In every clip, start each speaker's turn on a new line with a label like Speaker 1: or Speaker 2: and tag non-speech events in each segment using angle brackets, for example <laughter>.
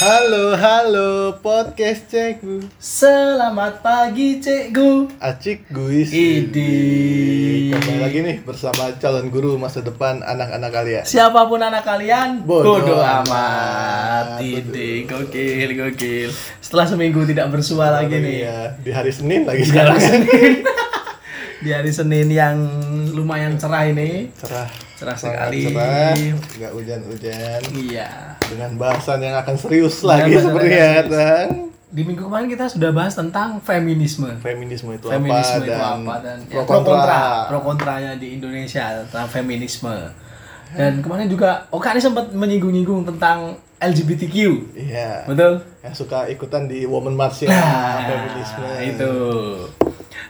Speaker 1: Halo, halo, podcast cekgu
Speaker 2: Selamat pagi cikgu.
Speaker 1: Acik guis
Speaker 2: Idi.
Speaker 1: Kembali lagi nih bersama calon guru masa depan anak-anak kalian.
Speaker 2: Siapa pun anak kalian
Speaker 1: Bodoh
Speaker 2: Bodoh,
Speaker 1: amat.
Speaker 2: amat. Idi Gokil gokil. Setelah seminggu tidak bersua lagi nih.
Speaker 1: Iya, di hari Senin lagi
Speaker 2: Di
Speaker 1: sekarang.
Speaker 2: hari Senin <laughs> Di hari Senin yang lumayan cerah ini.
Speaker 1: Cerah.
Speaker 2: Cerah sekali.
Speaker 1: cerah. Nggak hujan-hujan.
Speaker 2: Iya.
Speaker 1: Dengan bahasan yang akan serius
Speaker 2: Dengan
Speaker 1: lagi
Speaker 2: bahasan
Speaker 1: sepertinya. Dan
Speaker 2: Di minggu kemarin kita sudah bahas tentang feminisme.
Speaker 1: Feminisme itu
Speaker 2: Feminisme
Speaker 1: apa
Speaker 2: itu
Speaker 1: dan,
Speaker 2: apa dan ya,
Speaker 1: pro
Speaker 2: pro kontra.
Speaker 1: Kontra
Speaker 2: pro kontranya di Indonesia tentang feminisme. Dan kemarin juga Oka ini sempat menyinggung-nyinggung tentang LGBTQ
Speaker 1: Iya.
Speaker 2: Betul?
Speaker 1: Yang suka ikutan di Women March ya
Speaker 2: nah
Speaker 1: Feminisme.
Speaker 2: itu.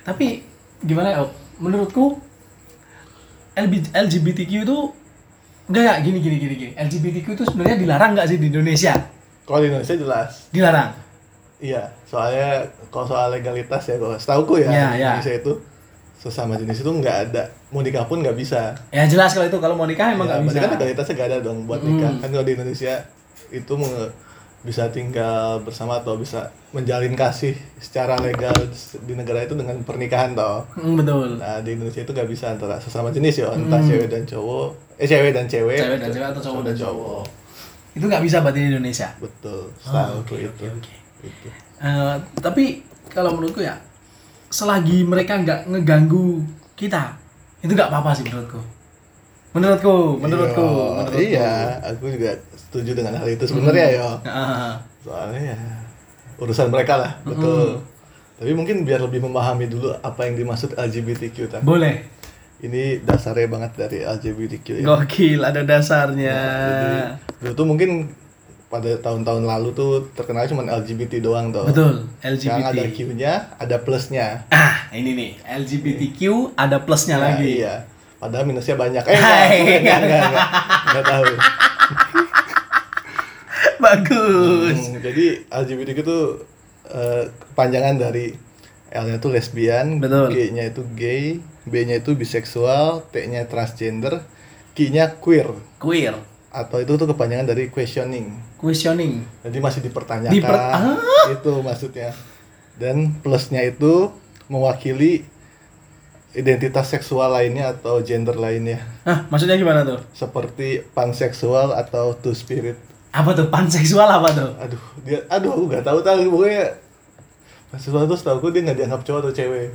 Speaker 2: Tapi gimana ya menurutku LGBTQ itu enggak enggak gini gini gini gini. LGBTQ itu sebenarnya dilarang nggak sih di Indonesia?
Speaker 1: Kalau di Indonesia jelas.
Speaker 2: Dilarang?
Speaker 1: Iya, soalnya kalau soal legalitas ya, kalau setauku ya,
Speaker 2: Iya,
Speaker 1: di
Speaker 2: iya.
Speaker 1: Indonesia itu sesama jenis itu nggak ada, mau nikah pun nggak bisa.
Speaker 2: ya jelas kalau itu. Kalau mau nikah emang
Speaker 1: Ya,
Speaker 2: nggak
Speaker 1: berarti
Speaker 2: bisa.
Speaker 1: kan legalitasnya nggak ada dong buat nikah. Kan kalau di Indonesia itu bisa tinggal bersama atau bisa menjalin kasih secara legal di negara itu dengan pernikahan toh.
Speaker 2: Hmm, betul
Speaker 1: Nah di Indonesia itu nggak bisa antara sesama jenis ya, entah cewek dan cowok, eh cewek dan cewek,
Speaker 2: cewek dan cewek atau cowok dan cowok itu nggak bisa berarti di Indonesia
Speaker 1: Betul,
Speaker 2: Oh,
Speaker 1: setauku
Speaker 2: oke,
Speaker 1: itu.
Speaker 2: oke, oke.
Speaker 1: Itu.
Speaker 2: Eh, tapi kalau menurutku ya selagi mereka nggak ngeganggu kita itu nggak apa-apa sih menurutku menurutku menurutku menurutku
Speaker 1: Iya, aku juga setuju dengan hal itu sebenarnya ya.
Speaker 2: Ah,
Speaker 1: Soalnya ya urusan mereka lah, betul. Tapi mungkin biar lebih memahami dulu apa yang dimaksud LGBTQ tadi.
Speaker 2: boleh
Speaker 1: Ini dasarnya banget dari LGBTQ ya.
Speaker 2: gokil ada dasarnya
Speaker 1: Jadi, dulu tuh mungkin pada tahun-tahun lalu tuh terkenal cuma LGBT doang tuh.
Speaker 2: betul
Speaker 1: Sekarang ada
Speaker 2: LGBT
Speaker 1: Q-nya, ada plus-nya.
Speaker 2: ah ini nih LGBTQ ada plusnya
Speaker 1: Nah,
Speaker 2: lagi
Speaker 1: Iya. Padahal minusnya banyak. Eh, enggak, enggak, enggak, enggak, enggak tahu.
Speaker 2: bagus
Speaker 1: Hmm, jadi LGBTQ itu eh, kepanjangan dari L-nya itu lesbian. G-nya itu gay, B-nya itu biseksual, T-nya transgender, Q-nya queer
Speaker 2: queer
Speaker 1: atau itu tuh kepanjangan dari questioning.
Speaker 2: questioning
Speaker 1: Jadi masih dipertanyakan.
Speaker 2: Diper- Ah.
Speaker 1: Itu maksudnya. Dan plusnya itu mewakili identitas seksual lainnya atau gender lainnya.
Speaker 2: Ah maksudnya gimana tuh?
Speaker 1: Seperti panseksual atau two spirit.
Speaker 2: apa tuh? Panseksual apa tuh?
Speaker 1: Aduh dia aduh aku nggak tahu tahu pokoknya mahasiswa tuh setahu gue dia nggak dianggap cowok atau cewek.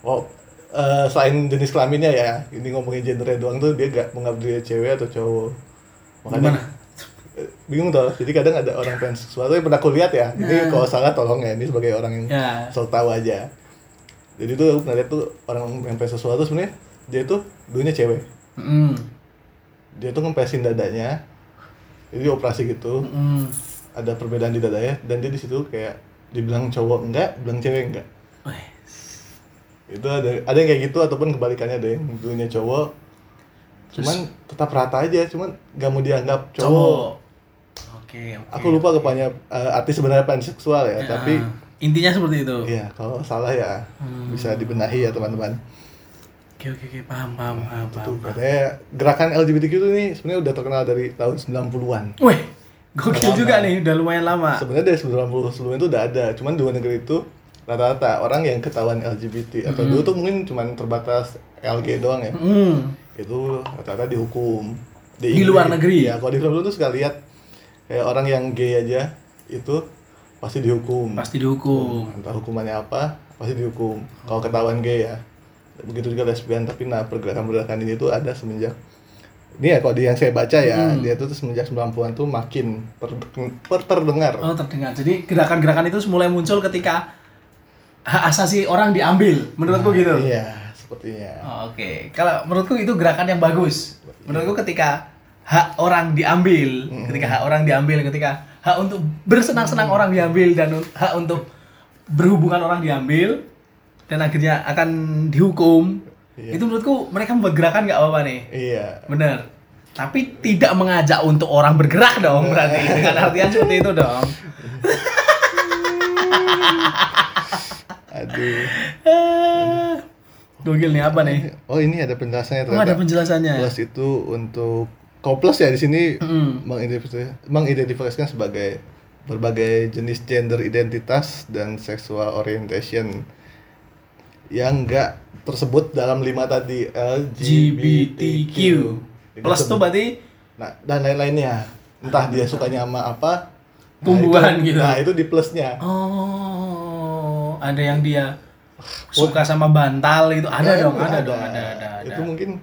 Speaker 1: Oh eh, selain jenis kelaminnya ya ini ngomongin gendernya doang tuh dia nggak menganggap dia cewek atau cowok.
Speaker 2: Gimana?
Speaker 1: eh, bingung tuh jadi kadang ada orang panseksual. Tuh yang pernah kulihat ya ini kalau salah tolong ya ini sebagai orang yang
Speaker 2: ya.
Speaker 1: tahu aja jadi tuh aku pernah lihat tuh orang yang panseksual tuh sebenarnya dia tuh dulunya cewek
Speaker 2: Mm.
Speaker 1: dia tuh ngempesin dadanya jadi operasi gitu
Speaker 2: Mm.
Speaker 1: ada perbedaan di dadanya dan dia di situ kayak dibilang cowok enggak, bilang cewek enggak.
Speaker 2: Wih,
Speaker 1: Itu ada ada yang kayak gitu ataupun kebalikannya ada yang dulunya cowok. Cuman tetap rata aja, cuman gak mau dianggap cowok.
Speaker 2: cowok. Oke, oke.
Speaker 1: Aku lupa kepannya eh, arti sebenarnya panseksual ya,
Speaker 2: Ya,
Speaker 1: tapi
Speaker 2: intinya seperti itu.
Speaker 1: iya kalau salah ya
Speaker 2: Hmm.
Speaker 1: bisa dibenahi ya teman-teman.
Speaker 2: Oke, oke, oke, paham, paham, paham,
Speaker 1: Itu
Speaker 2: paham. paham.
Speaker 1: katanya gerakan LGBTQ itu nih sebenarnya udah terkenal dari tahun 90-an.
Speaker 2: Wih, gokil
Speaker 1: Lama.
Speaker 2: juga nih, udah lumayan lama.
Speaker 1: Sebenarnya dari 90 sebelumnya itu udah ada, cuman dua negeri itu rata-rata orang yang ketahuan LGBT atau dulu tuh mungkin cuman terbatas LG doang ya.
Speaker 2: Hmm.
Speaker 1: Itu rata-rata dihukum.
Speaker 2: Di
Speaker 1: Inggris.
Speaker 2: luar negeri?
Speaker 1: Ya, kalau di film tuh suka lihat kayak orang yang gay aja itu pasti dihukum.
Speaker 2: Pasti dihukum.
Speaker 1: Entah hukumannya apa, pasti dihukum. Kalau ketahuan gay ya. Begitu juga lesbian, tapi nah pergerakan-pergerakan ini tuh ada semenjak ini ya kalau di yang saya baca ya,
Speaker 2: Hmm.
Speaker 1: dia tuh semenjak 90-an tuh makin ter, per- terdengar.
Speaker 2: Oh, terdengar. Jadi gerakan-gerakan itu mulai muncul ketika hak asasi orang diambil. Menurutku gitu.
Speaker 1: Iya, sepertinya.
Speaker 2: Oh, Oke, kalau menurutku itu gerakan yang bagus. Menurutku ketika hak orang diambil, ketika hak orang diambil, ketika hak untuk bersenang-senang orang diambil dan hak untuk berhubungan orang diambil dan akhirnya akan dihukum,
Speaker 1: Iya.
Speaker 2: itu menurutku mereka membuat gerakan nggak apa-apa nih.
Speaker 1: Iya.
Speaker 2: Bener. Tapi tidak mengajak untuk orang bergerak dong berarti <laughs> dengan artian seperti itu dong.
Speaker 1: Aduh.
Speaker 2: Gokil nih apa nih?
Speaker 1: Oh, ini ada penjelasannya
Speaker 2: Oh ada
Speaker 1: ternyata.
Speaker 2: penjelasannya.
Speaker 1: Plus itu untuk Koples ya di sini
Speaker 2: Mm.
Speaker 1: mengidentifikasi- mengidentifikasikan sebagai berbagai jenis gender identitas dan sexual orientation yang enggak tersebut dalam lima tadi LGBTQ.
Speaker 2: GBTQ. Plus tuh berarti
Speaker 1: Nah, dan lain-lainnya. Entah dia sukanya sama apa. nah,
Speaker 2: Tumbuhan
Speaker 1: itu-
Speaker 2: gitu.
Speaker 1: Nah, itu di plusnya.
Speaker 2: oh ada yang dia suka sama bantal itu ada
Speaker 1: Ya,
Speaker 2: dong, ada, dong, ada, ada, ada.
Speaker 1: Itu mungkin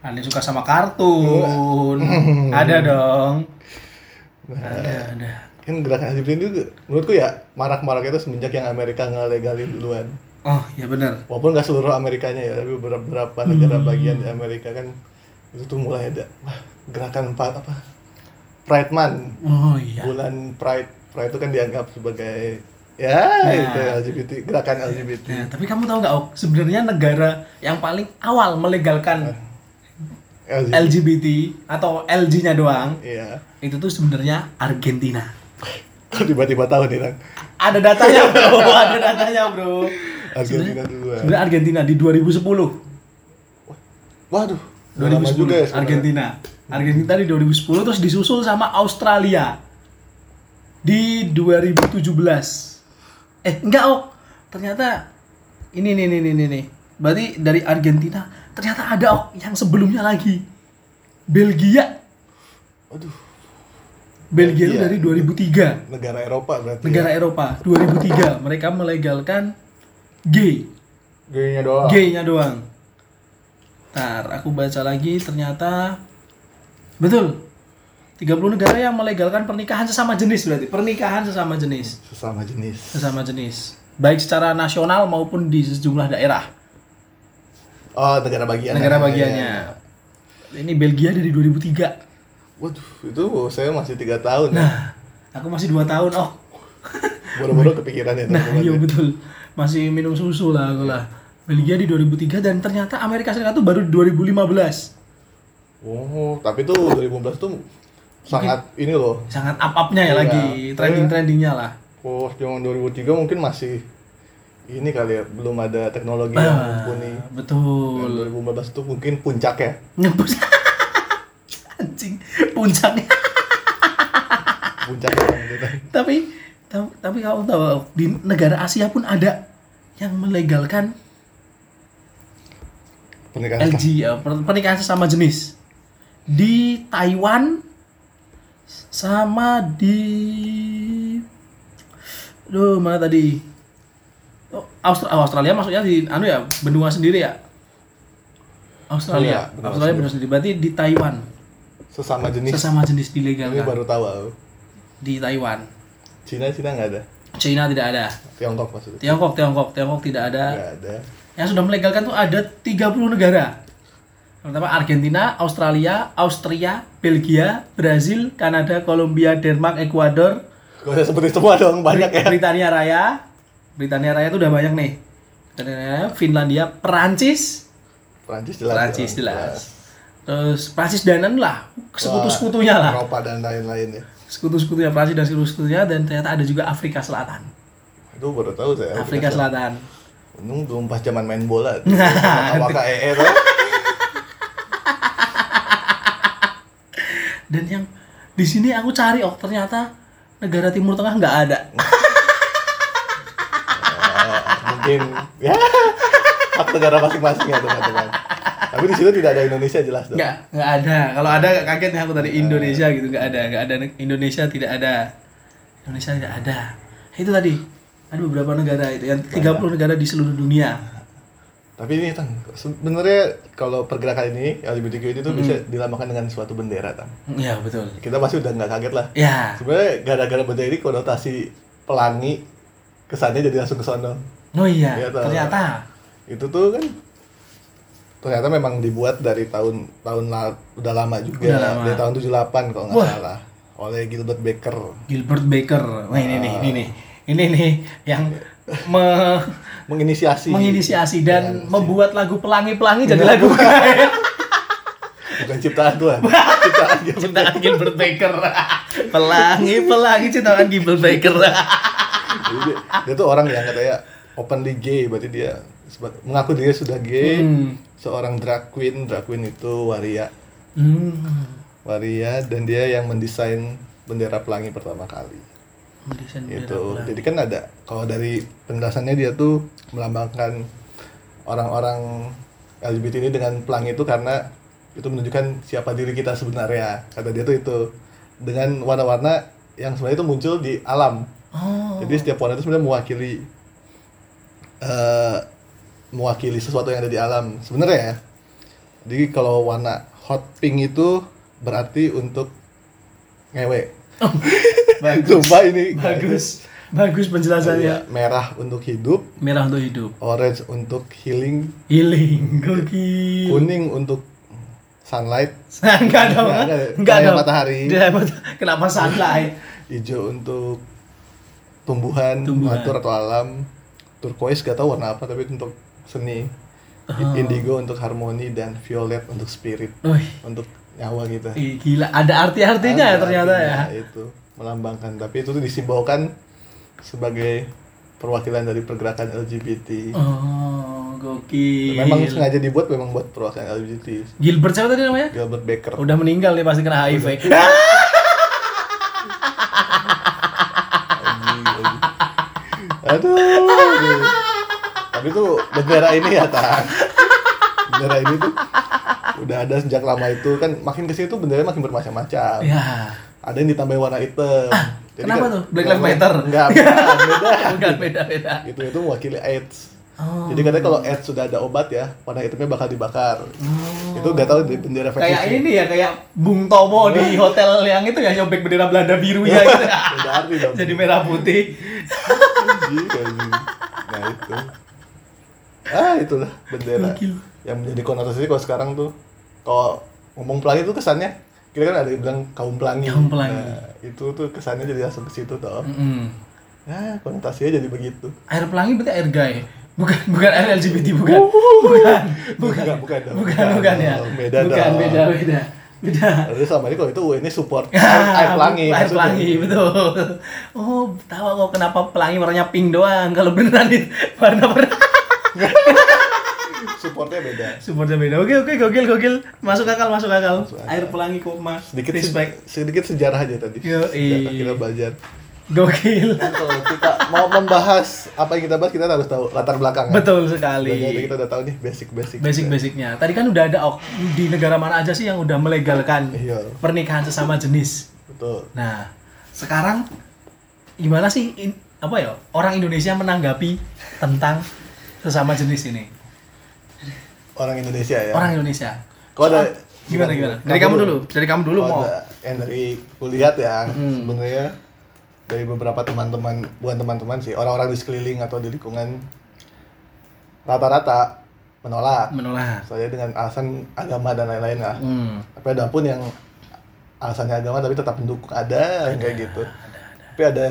Speaker 2: Yang suka sama kartun, <laughs> ada dong. Ada, ada.
Speaker 1: kan gerakan LGBT juga menurutku ya marak-marak itu semenjak yang Amerika ngelegalin duluan.
Speaker 2: Oh, ya benar.
Speaker 1: Walaupun nggak seluruh Amerikanya ya, tapi beberapa, negara bagian di Amerika kan itu tuh mulai ada wah, gerakan apa, apa Pride Month,
Speaker 2: Oh iya.
Speaker 1: bulan Pride. Pride itu kan dianggap sebagai ya
Speaker 2: Nah.
Speaker 1: itu LGBT, gerakan LGBT.
Speaker 2: Nah, tapi kamu tahu nggak, Ok? Sebenarnya negara yang paling awal melegalkan
Speaker 1: LGBT.
Speaker 2: LGBT atau LG-nya doang,
Speaker 1: Iya.
Speaker 2: itu tuh sebenarnya Argentina.
Speaker 1: Kok tiba-tiba tahu nih, Lang?
Speaker 2: Ada datanya, <laughs> bro. Ada datanya, bro.
Speaker 1: Argentina duluan.
Speaker 2: Sebenarnya Argentina di 2010.
Speaker 1: Waduh, udah lama
Speaker 2: 2010
Speaker 1: juga ya.
Speaker 2: Argentina. Argentina di 2010 terus disusul sama Australia di 2017. Eh, enggak, Oh. Ternyata ini nih nih nih nih nih. Berarti dari Argentina ternyata ada Oh yang sebelumnya lagi. Belgia.
Speaker 1: Waduh,
Speaker 2: Belgia itu
Speaker 1: Belgia.
Speaker 2: dari 2003.
Speaker 1: negara Eropa berarti.
Speaker 2: Negara Eropa 2003 mereka melegalkan gay.
Speaker 1: Gayanya doang.
Speaker 2: Gay-nya doang. Ntar aku baca lagi ternyata betul. 30 negara yang melegalkan pernikahan sesama jenis berarti. Pernikahan sesama jenis.
Speaker 1: Sesama jenis.
Speaker 2: Sesama jenis. Baik secara nasional maupun di sejumlah daerah.
Speaker 1: Oh, negara bagian.
Speaker 2: Negara
Speaker 1: Ya,
Speaker 2: bagiannya.
Speaker 1: ya.
Speaker 2: Ini Belgia dari 2003.
Speaker 1: Waduh, itu saya masih tiga tahun. ya.
Speaker 2: Nah, aku masih 2 tahun. Oh, <laughs>
Speaker 1: Boro-boro kepikiran ya.
Speaker 2: Nah, iya
Speaker 1: ya.
Speaker 2: betul. Masih minum susu lah aku lah. Belgia di 2003 dan ternyata Amerika Serikat tuh baru di 2015.
Speaker 1: Oh, tapi tuh 2015 tuh sangat ini loh.
Speaker 2: Sangat up-upnya ya
Speaker 1: Iya.
Speaker 2: lagi, trending-trendingnya lah.
Speaker 1: Oh, zaman 2003 mungkin masih ini kali ya, belum ada teknologi yang
Speaker 2: Ah,
Speaker 1: mumpuni. Dan
Speaker 2: betul.
Speaker 1: 2015 itu mungkin puncak ya. <laughs>
Speaker 2: Anjing, puncaknya.
Speaker 1: Puncak ya, gitu.
Speaker 2: tapi ta- tapi kamu tahu di negara Asia pun ada yang melegalkan
Speaker 1: Pernikahan
Speaker 2: LG ya, per- pernikahan sesama jenis. Di Taiwan sama di Duh, mana tadi? Oh, Austra- oh, Australia maksudnya di anu ya, benua sendiri ya? Australia.
Speaker 1: Iya, benua
Speaker 2: Australia
Speaker 1: sendiri.
Speaker 2: benua sendiri. Berarti di Taiwan
Speaker 1: sesama jenis.
Speaker 2: sesama jenis
Speaker 1: Ini
Speaker 2: dilegalkan
Speaker 1: baru tahu aku.
Speaker 2: di Taiwan.
Speaker 1: Cina Cina nggak ada.
Speaker 2: China tidak ada.
Speaker 1: Tiongkok maksudnya.
Speaker 2: Tiongkok, Tiongkok, Tiongkok tidak ada.
Speaker 1: Nggak ada.
Speaker 2: Yang sudah melegalkan tuh ada 30 negara. Pertama Argentina, Australia, Austria, Belgia, Brazil, Kanada, Kolombia, Denmark, Ekuador,
Speaker 1: Gak usah seperti semua dong, banyak ya.
Speaker 2: Britania Raya. Britania Raya itu udah banyak nih. Britania Raya, Finlandia, Perancis,
Speaker 1: Prancis jelas.
Speaker 2: Perancis
Speaker 1: dong,
Speaker 2: jelas. Terus Perancis dan lah, sekutu-sekutunya lah.
Speaker 1: Eropa dan lain-lain ya.
Speaker 2: Sekutu-sekutunya Perancis dan sekutu-sekutunya dan ternyata ada juga Afrika Selatan.
Speaker 1: Itu baru tahu saya.
Speaker 2: Afrika Selatan.
Speaker 1: Untung belum pas zaman main bola. <laughs> Waka EE tuh.
Speaker 2: Dan yang di sini aku cari oh ternyata negara Timur Tengah nggak ada. <laughs>
Speaker 1: mungkin <laughs> ya hak negara masing-masing ya teman-teman. Tapi di situ tidak ada Indonesia jelas dong.
Speaker 2: Nggak, nggak ada. Kalau ada kaget nih aku tadi Indonesia gitu nggak ada, nggak ada Indonesia tidak ada. Indonesia tidak ada. Itu tadi ada beberapa negara itu yang 30 negara di seluruh dunia.
Speaker 1: Tapi ini Tang, sebenarnya kalau pergerakan ini LGBTQ ini tuh bisa dilambangkan dengan suatu bendera Tang.
Speaker 2: Iya betul.
Speaker 1: Kita pasti udah nggak kaget lah.
Speaker 2: Ya.
Speaker 1: Sebenarnya gara-gara bendera ini konotasi pelangi kesannya jadi langsung ke sono.
Speaker 2: Oh iya.
Speaker 1: Tahu.
Speaker 2: ternyata.
Speaker 1: Itu tuh kan ternyata memang dibuat dari tahun tahun la- udah lama juga
Speaker 2: Udah lama.
Speaker 1: dari tahun 78 kalau nggak salah oleh Gilbert Baker
Speaker 2: Gilbert Baker. Wah ini nih, ini nih, ini nih yang me- <laughs>
Speaker 1: menginisiasi
Speaker 2: menginisiasi dan membuat lagu pelangi-pelangi jadi
Speaker 1: Iya.
Speaker 2: lagu <laughs>
Speaker 1: bukan ciptaan Tuhan <laughs> ciptaan Gilbert
Speaker 2: ciptaan Gilbert Baker. pelangi-pelangi ciptaan Gilbert Baker.
Speaker 1: Jadi dia, dia tuh orang yang katanya openly gay berarti dia mengaku dia sudah gay
Speaker 2: Hmm.
Speaker 1: seorang drag queen drag queen itu waria
Speaker 2: Hmm.
Speaker 1: waria dan dia yang mendesain bendera pelangi pertama kali
Speaker 2: Mendesain
Speaker 1: itu
Speaker 2: pelangi.
Speaker 1: jadi kan ada kalau dari penjelasannya dia tuh melambangkan orang-orang LGBT ini dengan pelangi itu karena itu menunjukkan siapa diri kita sebenarnya kata dia tuh itu dengan warna-warna yang sebenarnya itu muncul di alam
Speaker 2: Oh.
Speaker 1: jadi setiap warna itu sebenarnya mewakili eh mewakili sesuatu yang ada di alam sebenarnya ya jadi kalau warna hot pink itu berarti untuk ngewe <laughs>
Speaker 2: Bagus.
Speaker 1: Sumpah ini
Speaker 2: Bagus. Bagus penjelasannya.
Speaker 1: Iya, merah untuk hidup,
Speaker 2: Merah untuk hidup.
Speaker 1: orange untuk healing,
Speaker 2: Healing. Gokil.
Speaker 1: kuning untuk sunlight,
Speaker 2: Enggak <laughs>
Speaker 1: nggak.
Speaker 2: Enggak dong.
Speaker 1: matahari.
Speaker 2: Dia Kenapa sunlight?
Speaker 1: hijau untuk tumbuhan,
Speaker 2: Tumbuhan.
Speaker 1: natur atau alam, turquoise gak tahu warna apa tapi untuk seni,
Speaker 2: Oh.
Speaker 1: indigo untuk harmoni dan violet untuk spirit,
Speaker 2: Wih,
Speaker 1: untuk nyawa kita.
Speaker 2: ih, gila. Ada arti-artinya ya
Speaker 1: Ada
Speaker 2: ternyata ya.
Speaker 1: artinya, Itu melambangkan, tapi itu tuh disimbolkan sebagai perwakilan dari pergerakan LGBT.
Speaker 2: Oh, gokil.
Speaker 1: Memang sengaja dibuat memang buat perwakilan LGBT.
Speaker 2: Gilbert siapa tadi namanya?
Speaker 1: Gilbert Baker.
Speaker 2: Udah meninggal nih pasti kena HIV. <laughs>
Speaker 1: Aduh. Tapi tuh bendera ini ya, Tang. Bendera ini tuh udah ada sejak lama itu kan makin ke sini tuh bendera makin bermacam-macam.
Speaker 2: ya.
Speaker 1: Ada yang ditambah warna hitam.
Speaker 2: kenapa tuh? Black Lives Matter?
Speaker 1: Enggak, <laughs> bukan, beda.
Speaker 2: Bukan beda-beda.
Speaker 1: Itu itu mewakili AIDS.
Speaker 2: Oh.
Speaker 1: Jadi katanya kalau AIDS sudah ada obat ya, warna hitamnya bakal dibakar. Itu gak tahu di bendera
Speaker 2: Oh. Kayak
Speaker 1: fetishnya.
Speaker 2: ini ya, kayak Bung Tomo di hotel yang itu ya nyobek bendera Belanda biru ya gitu.
Speaker 1: Beda dong. <laughs>
Speaker 2: Jadi merah putih. <laughs>
Speaker 1: Anjing, anjing. Nah itu. Ah itulah bendera
Speaker 2: Gokil.
Speaker 1: yang menjadi konotasi kalau sekarang tuh kalau ngomong pelangi tuh kesannya kita kan ada yang bilang kaum pelangi.
Speaker 2: Kaum pelangi.
Speaker 1: Nah, itu tuh kesannya jadi langsung ke situ tuh.
Speaker 2: Mm-mm.
Speaker 1: Nah, konotasinya jadi begitu.
Speaker 2: Air pelangi berarti air gay. Bukan bukan air LGBT bukan. Bukan. Bukan.
Speaker 1: Bukan, bukan.
Speaker 2: Bukan, bukan ya.
Speaker 1: Bukan, beda
Speaker 2: bukan,
Speaker 1: dong.
Speaker 2: beda, beda. Beda.
Speaker 1: Terus sama ini kalau itu wah, ini support air, <laughs> air pelangi.
Speaker 2: air
Speaker 1: maksudnya.
Speaker 2: pelangi betul oh tahu kok kenapa pelangi warnanya pink doang kalau beneran itu warna warna <laughs>
Speaker 1: Supportnya beda.
Speaker 2: supportnya beda oke oke gokil gokil masuk akal masuk akal
Speaker 1: Masuk akal.
Speaker 2: air pelangi koma
Speaker 1: Sedikit
Speaker 2: respect
Speaker 1: sedikit sejarah aja tadi.
Speaker 2: Yoi.
Speaker 1: Sejarah kita belajar.
Speaker 2: Gokil.
Speaker 1: Kalau kita mau membahas apa yang kita bahas kita harus tahu latar belakang.
Speaker 2: betul
Speaker 1: Jadi
Speaker 2: sekali
Speaker 1: kita udah tahu nih basic-basic.
Speaker 2: basic basicnya tadi kan udah ada ok, di negara mana aja sih yang udah melegalkan
Speaker 1: Iya,
Speaker 2: pernikahan sesama jenis?
Speaker 1: Betul.
Speaker 2: nah sekarang gimana sih in- apa ya orang Indonesia menanggapi tentang sesama jenis ini?
Speaker 1: Orang Indonesia ya.
Speaker 2: orang Indonesia.
Speaker 1: Kok ada
Speaker 2: gimana gimana? dari kamu dulu. dari kamu dulu mau.
Speaker 1: dari kulihat ya
Speaker 2: Hmm.
Speaker 1: sebenarnya dari beberapa teman-teman bukan teman-teman sih orang-orang di sekeliling atau di lingkungan rata-rata menolak.
Speaker 2: Menolak.
Speaker 1: Soalnya dengan alasan agama dan lain-lain lah.
Speaker 2: Hmm.
Speaker 1: tapi ada pun yang alasannya agama tapi tetap mendukung ada, yang kayak gitu. tapi ada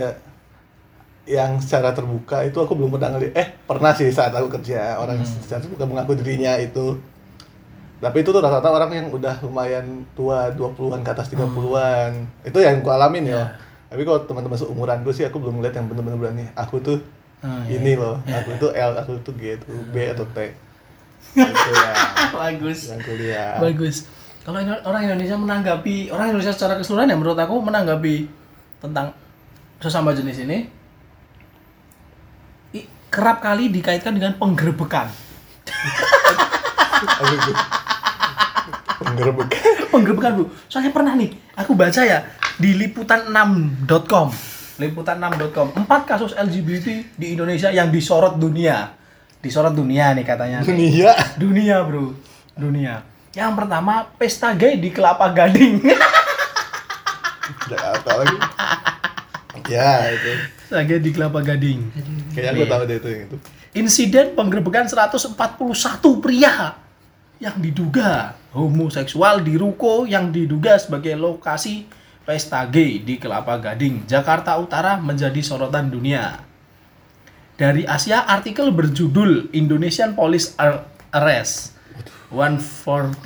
Speaker 1: yang secara terbuka itu aku belum pernah ngeliat eh pernah sih saat aku kerja orang
Speaker 2: Hmm.
Speaker 1: secara terbuka mengaku dirinya itu. Tapi itu tuh rata-rata orang yang udah lumayan tua 20-an ke atas 30-an itu yang aku alamin ya
Speaker 2: Ya.
Speaker 1: Tapi kalau teman-teman seumuran gue sih aku belum ngeliat yang bener-bener berani. Aku tuh
Speaker 2: Oh, iya.
Speaker 1: ini loh
Speaker 2: Ya. <laughs>
Speaker 1: aku tuh L aku tuh G itu B atau T. Itu ya <laughs>
Speaker 2: bagus.
Speaker 1: Yang kuliah.
Speaker 2: Bagus. Kalau orang Indonesia menanggapi orang Indonesia secara keseluruhan ya menurut aku menanggapi tentang sesama jenis ini i- kerap kali dikaitkan dengan penggerbekan. <laughs>
Speaker 1: Tuh penggerebek
Speaker 2: penggerbekan bu. Soalnya pernah nih aku baca ya di liputan6.com liputan6.com empat kasus LGBT di Indonesia yang disorot dunia. Disorot dunia nih katanya.
Speaker 1: Dunia?
Speaker 2: Dunia bro. Dunia. Yang pertama pesta gay di Kelapa Gading.
Speaker 1: Jakarta lagi. Ya itu.
Speaker 2: Pesta gay di Kelapa Gading.
Speaker 1: Kayaknya aku tahu deh itu yang itu.
Speaker 2: Insiden penggerbekan 141 pria yang diduga homoseksual di ruko yang diduga sebagai lokasi pesta gay di Kelapa Gading, Jakarta Utara menjadi sorotan dunia. Dari Asia, artikel berjudul Indonesian Police Ar- Arrest 141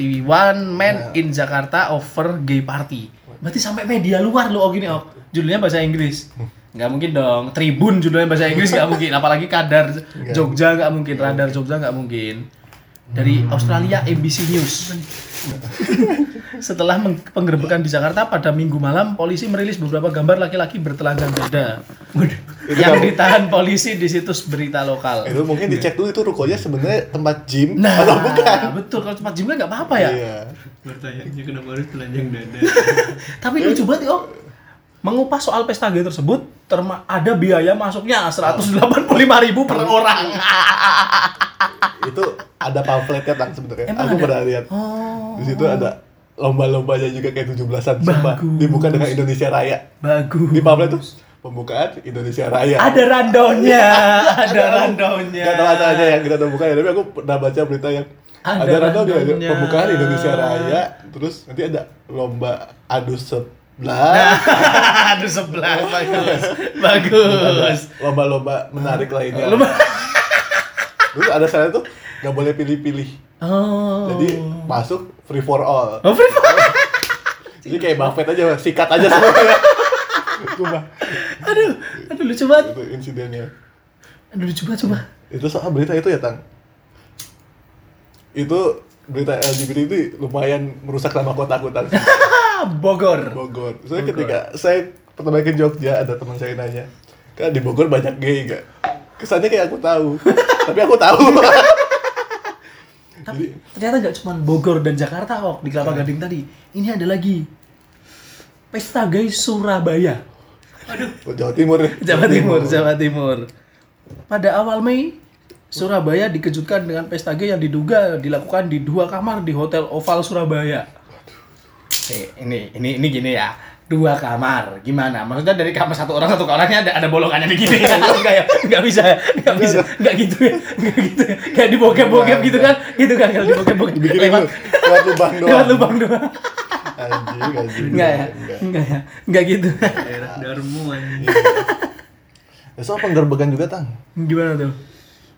Speaker 2: men in Jakarta over gay party. Berarti sampai media luar loh oh gini oh. Judulnya bahasa Inggris. Nggak mungkin dong. Tribun judulnya bahasa Inggris nggak mungkin. Apalagi kadar Jogja nggak mungkin. Radar Jogja nggak mungkin. Dari Australia ABC News. <laughs> Setelah penggerebekan di Jakarta pada minggu malam, polisi merilis beberapa gambar laki-laki bertelanjang dada. Yang ditahan polisi di situs berita lokal.
Speaker 1: Itu mungkin dicek dulu itu rukonya sebenarnya tempat gym
Speaker 2: Nah,
Speaker 1: atau bukan.
Speaker 2: betul kalau tempat gym kan nggak apa-apa ya.
Speaker 1: Iya.
Speaker 3: Bertanya kenapa harus telanjang dada? <laughs>
Speaker 2: Tapi lucu banget Om. Mengupas soal pesta gay tersebut, terma ada biaya masuknya 185.000 per orang. <laughs>
Speaker 1: itu ada pamfletnya tang sebenarnya. Aku
Speaker 2: ada?
Speaker 1: pernah lihat.
Speaker 2: Oh,
Speaker 1: Di situ ada lomba-lombanya juga kayak 17-an sumpah. Dibuka dengan Indonesia Raya.
Speaker 2: bagus.
Speaker 1: Di pamflet tuh pembukaan Indonesia Raya.
Speaker 2: Ada randonya, <laughs> ada randonya.
Speaker 1: Gak tahu acaranya yang kita buka ya, tapi aku pernah baca berita yang
Speaker 2: Ada
Speaker 1: ada ya,
Speaker 2: randomnya.
Speaker 1: pembukaan Indonesia Raya, terus nanti ada lomba adu sebelah,
Speaker 2: Nah, <laughs> aduh sebelah bagus, bagus.
Speaker 1: lomba-lomba menarik lainnya.
Speaker 2: Lomba- <laughs>
Speaker 1: Terus ada saya tuh nggak boleh pilih-pilih,
Speaker 2: Oh.
Speaker 1: jadi masuk free for all.
Speaker 2: Oh, free fire. <laughs>
Speaker 1: Jadi kayak Buffett aja, sikat aja semuanya. Sumpah,
Speaker 2: Aduh, aduh lucu banget.
Speaker 1: itu insidennya.
Speaker 2: Aduh lucu banget coba.
Speaker 1: Itu soal berita itu ya, Tang? Itu berita LGBT itu lumayan merusak nama.
Speaker 2: Ah, Bogor.
Speaker 1: Bogor. Soalnya
Speaker 2: Bogor.
Speaker 1: ketika saya pertama ke Jogja, ada teman saya nanya, kan di Bogor banyak gay gak? Kesannya kayak aku tahu, <laughs> tapi aku tahu. <laughs>
Speaker 2: Tapi ternyata nggak cuma Bogor dan Jakarta kok di Kelapa Gading tadi. Ini ada lagi Pesta Gay Surabaya.
Speaker 1: Oh, Jawa Timur ya.
Speaker 2: Jawa Timur, Jawa Timur. Pada awal Mei, Surabaya dikejutkan dengan pesta gay yang diduga dilakukan di dua kamar di Hotel Oval Surabaya. Eh, ini ini ini gini ya. Dua kamar, gimana? Maksudnya dari kamar satu orang satu orangnya ada ada bolongannya di gini kan? <laughs> Enggak ya? Enggak bisa ya? Enggak bisa. Enggak gitu ya? Enggak gitu ya? Kayak di bokep-bokep gitu kan? Gitu kan kalau di bokep-bokep.
Speaker 1: Bikin
Speaker 2: Lewat,
Speaker 1: lewat lubang doang.
Speaker 2: lewat lubang doang.
Speaker 1: Anjing, anjing.
Speaker 2: Enggak ya?
Speaker 1: Enggak.
Speaker 2: Ya? Enggak gitu.
Speaker 3: Daerah Darmo anjing.
Speaker 1: Ya, soal penggerbegan juga, Tang.
Speaker 2: Gimana tuh?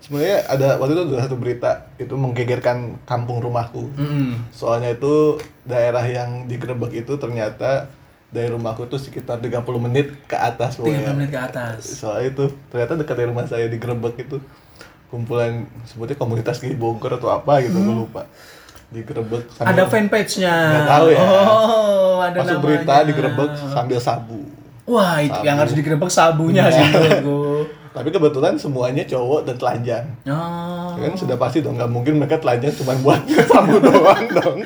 Speaker 1: Sebenarnya ada waktu itu ada satu berita itu menggegerkan kampung rumahku.
Speaker 2: Mm-mm.
Speaker 1: Soalnya itu daerah yang digerebek itu ternyata dari rumahku tuh sekitar 30 menit ke atas
Speaker 2: 30 menit ke atas.
Speaker 1: Soalnya itu ternyata dekat dari rumah saya digerebek itu kumpulan sebutnya komunitas gay Bogor atau apa gitu
Speaker 2: Hmm.
Speaker 1: lupa. Digerebek
Speaker 2: Ada fanpage-nya.
Speaker 1: Nggak tahu ya.
Speaker 2: Oh, ada
Speaker 1: masuk
Speaker 2: namanya.
Speaker 1: berita digerebek sambil sabu.
Speaker 2: Wah, itu
Speaker 1: Sabu.
Speaker 2: yang harus digerebek sabunya sih menurutku.
Speaker 1: Tapi kebetulan semuanya cowok dan telanjang.
Speaker 2: Oh.
Speaker 1: Kan sudah pasti dong, nggak mungkin mereka telanjang cuma buat <laughs> sabu doang dong.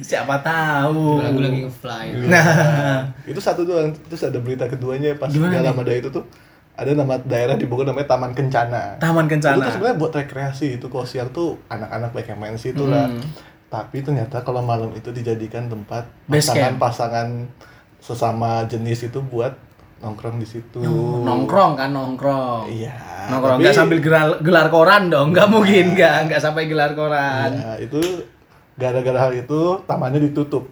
Speaker 2: Siapa tahu.
Speaker 3: Lagu lagi nge-fly.
Speaker 2: Nah,
Speaker 1: itu satu doang terus ada berita keduanya pas
Speaker 2: Gimana
Speaker 1: di dalam ada itu tuh ada nama daerah di Bogor namanya Taman Kencana
Speaker 2: Taman
Speaker 1: itu tuh
Speaker 2: Kencana.
Speaker 1: sebenarnya buat rekreasi itu kalau siang tuh anak-anak baik yang main situ lah
Speaker 2: Hmm.
Speaker 1: tapi ternyata kalau malam itu dijadikan tempat pasangan-pasangan sesama jenis itu buat nongkrong di situ
Speaker 2: Nongkrong kan nongkrong.
Speaker 1: iya
Speaker 2: Nongkrong
Speaker 1: tapi-
Speaker 2: nggak sambil gelar, gelar koran dong, nggak mungkin nggak nggak sampai gelar koran.
Speaker 1: Iya, itu gara-gara hal itu tamannya ditutup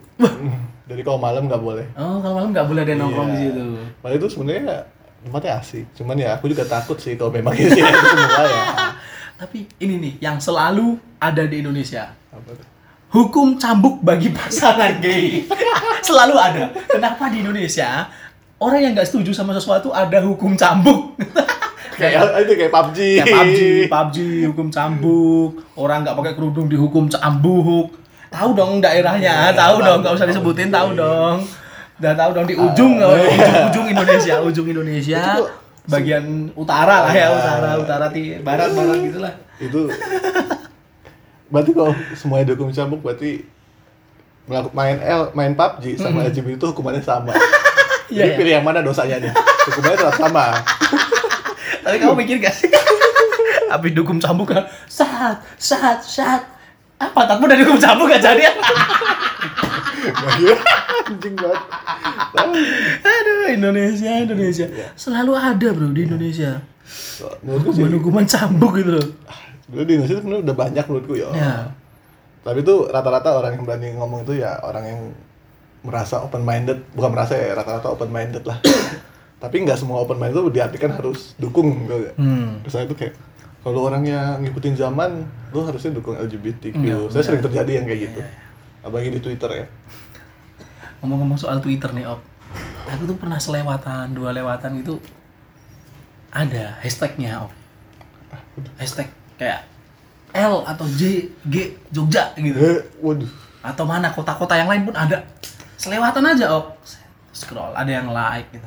Speaker 1: jadi kalau malam nggak boleh
Speaker 2: Oh, kalau malam nggak boleh ada nongkrong
Speaker 1: Iya.
Speaker 2: di situ.
Speaker 1: Padahal itu sebenarnya tempatnya asik. Cuman ya aku juga takut sih kalau memang itu semua ya. <laughs>
Speaker 2: Tapi ini nih yang selalu ada di Indonesia.
Speaker 1: Apa tuh?
Speaker 2: Hukum cambuk bagi pasangan gay. <laughs> selalu ada. Kenapa di Indonesia orang yang nggak setuju sama sesuatu ada hukum cambuk? <laughs>
Speaker 1: Kayak itu kayak PUBG.
Speaker 2: Kayak PUBG, PUBG hukum cambuk. Orang nggak pakai kerudung dihukum cambuk. Tahu dong daerahnya,
Speaker 1: Iya,
Speaker 2: tahu dong, nggak usah disebutin, tahu dong. Udah tahu dong di ujung,
Speaker 1: Ah, iya.
Speaker 2: ujung, ujung Indonesia, ujung Indonesia, bagian utara lah ya,
Speaker 1: Iya.
Speaker 2: utara, utara, ti, barat, barat gitulah.
Speaker 1: Itu berarti kalau semuanya dihukum cambuk berarti main L, main PUBG sama LGBT itu hukumannya sama. <laughs>
Speaker 2: Iya,
Speaker 1: Jadi
Speaker 2: ya.
Speaker 1: pilih yang mana dosanya nih? Hukumannya tetap sama. <laughs>
Speaker 2: Tapi kamu mikir gak sih? <laughs> Habis dihukum cambuk kan, saat, saat, saat. Apa takmu dari hukum cambuk gak jadi?
Speaker 1: Iya. Anjing banget.
Speaker 2: Aduh, Indonesia, Indonesia.
Speaker 1: Iya.
Speaker 2: Selalu ada bro di Indonesia. Hukuman-hukuman cambuk gitu loh.
Speaker 1: sebenarnya di Indonesia sebenarnya udah banyak menurutku ya.
Speaker 2: Ya.
Speaker 1: Tapi itu rata-rata orang yang berani ngomong itu ya orang yang merasa open minded, bukan merasa ya rata-rata open minded lah. <coughs> Tapi nggak semua open minded itu diartikan harus dukung gitu.
Speaker 2: Hmm.
Speaker 1: Terus saya itu kayak kalau orangnya ngikutin zaman, lu harusnya dukung LGBTQ.
Speaker 2: Iya,
Speaker 1: saya sering
Speaker 2: benar.
Speaker 1: terjadi yang kayak gitu. Apalagi di Twitter ya.
Speaker 2: Ngomong-ngomong soal Twitter nih, Op. Aku tuh pernah selewatan, dua lewatan itu ada hashtagnya, Op. Hashtag kayak L atau J, G, Jogja gitu.
Speaker 1: Eh, waduh.
Speaker 2: atau mana kota-kota yang lain pun ada selewatan aja oh scroll ada yang like gitu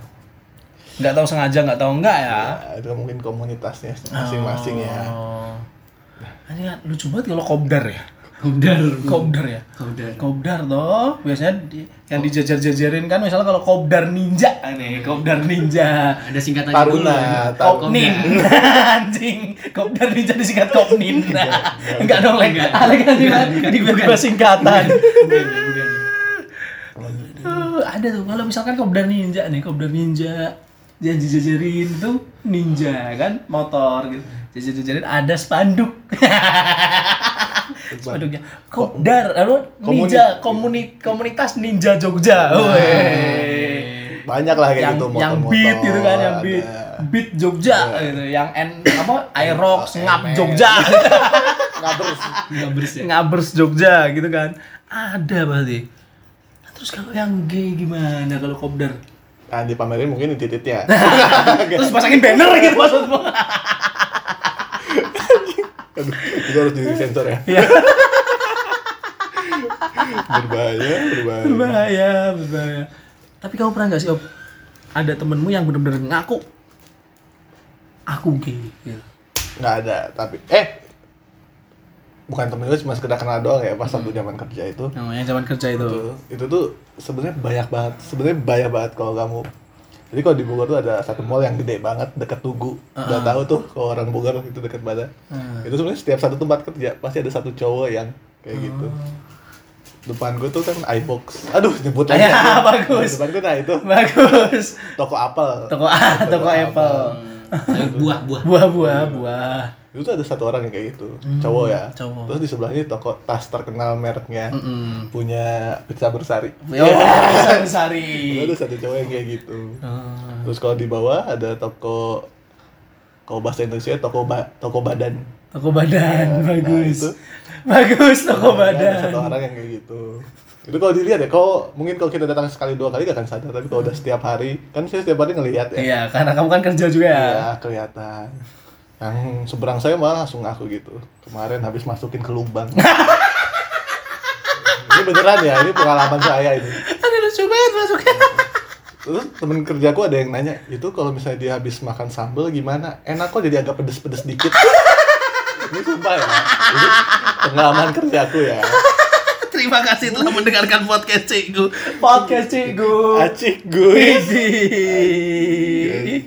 Speaker 2: nggak tahu sengaja nggak tahu enggak ya
Speaker 1: Ya, itu mungkin komunitasnya masing-masing ya.
Speaker 2: oh. ini kan lucu banget kalau kopdar ya
Speaker 3: Kopdar.
Speaker 2: kopdar ya
Speaker 3: Kopdar.
Speaker 2: Kopdar toh, biasanya di, yang dijajar-jajarin kan misalnya kalau Kopdar Ninja nih, Kopdar Ninja.
Speaker 3: Ada singkatannya
Speaker 1: Taruna,
Speaker 3: dulu. ya.
Speaker 1: Taruna.
Speaker 2: Kopnin, <laughs> anjing. Kopdar Ninja disingkat Kopnin. Enggak dong, Lek. Alek kan juga tiba-tiba singkatan.
Speaker 3: Bukan, ya, bukan.
Speaker 2: Aduh, ada tuh kalau misalkan Kopdar Ninja nih, Kopdar Ninja yang dijajarin tuh ninja kan motor gitu. Jajar-jajarin ada spanduk. Spanduknya Kopdar, lalu ninja komuni, komunitas ninja Jogja. Weh.
Speaker 1: Banyak lah kayak
Speaker 2: yang
Speaker 1: gitu
Speaker 2: yang
Speaker 1: motor-motor,
Speaker 2: beat gitu kan, yang beat
Speaker 1: ada.
Speaker 2: beat Jogja gitu, yang N apa Aerox ngap. Jogja, <laughs>
Speaker 1: Ngabers.
Speaker 3: Nggak bersih.
Speaker 2: ngabers Jogja gitu kan. Ada berarti. Terus kalau yang gay gimana kalau kopdar?
Speaker 1: Nah, dipamerin mungkin di titiknya. <laughs>
Speaker 2: Terus pasangin banner gitu maksudmu?
Speaker 1: Aduh, itu harus di sensor ya.
Speaker 2: Iya.
Speaker 1: berbahaya, berbahaya.
Speaker 2: berbahaya, berbahaya. Tapi kamu pernah nggak sih, Op? Ada temenmu yang bener-bener ngaku aku gay. Gitu.
Speaker 1: Nggak ada, tapi eh bukan temen gue cuma sekedar kenal doang ya pas waktu zaman kerja itu.
Speaker 2: Oh, yang zaman kerja itu.
Speaker 1: Itu, itu tuh sebenarnya banyak banget. Sebenarnya banyak banget kalau kamu jadi kalau di Bogor tuh ada satu mall yang gede banget dekat Tugu. Udah tahu tuh kalau orang Bogor itu dekat mana.
Speaker 2: Hmm.
Speaker 1: Itu sebenarnya setiap satu tempat kerja pasti ada satu cowok yang kayak gitu. Depan gue tuh kan iBox. Aduh, nyebut. <laughs>
Speaker 2: Ya, bagus.
Speaker 1: Depan gue nah itu
Speaker 2: Bagus.
Speaker 1: toko apel.
Speaker 2: Toko A, toko Apple.
Speaker 3: Ayo, <laughs> buah, buah.
Speaker 2: Buah-buah, buah.
Speaker 1: Itu tuh ada satu orang yang kayak gitu, cowok ya.
Speaker 2: Hmm, cowok.
Speaker 1: Terus di sebelahnya toko tas terkenal mereknya.
Speaker 2: Mm.
Speaker 1: Punya pizza bersari.
Speaker 2: Yo, <laughs>
Speaker 1: Itu
Speaker 2: sari.
Speaker 1: ada satu cowok yang kayak gitu.
Speaker 2: Oh.
Speaker 1: Terus kalau di bawah ada toko kalau bahasa Indonesia toko ba, toko badan.
Speaker 2: Toko badan,
Speaker 1: Nah,
Speaker 2: bagus.
Speaker 1: itu.
Speaker 2: Bagus toko
Speaker 1: Ada satu
Speaker 2: badan.
Speaker 1: orang yang kayak gitu. Itu kalau dilihat ya, kalau mungkin kalau kita datang sekali dua kali gak akan sadar, tapi kalau udah setiap hari, kan saya setiap hari ngelihat ya.
Speaker 2: Iya, karena kamu kan kerja juga ya.
Speaker 1: Iya, kelihatan. Yang seberang saya malah langsung ngaku gitu. Kemarin habis masukin ke lubang. <laughs> ini beneran ya, ini pengalaman saya ini.
Speaker 2: Ada lucu banget masuknya.
Speaker 1: Terus temen kerjaku ada yang nanya, itu kalau misalnya dia habis makan sambal gimana? Enak kok jadi agak pedes-pedes dikit. <laughs> ini sumpah ya, ini pengalaman kerjaku ya.
Speaker 2: Terima kasih telah mendengarkan podcast Cikgu. Podcast Cikgu.
Speaker 1: Acik gue.
Speaker 2: Widih.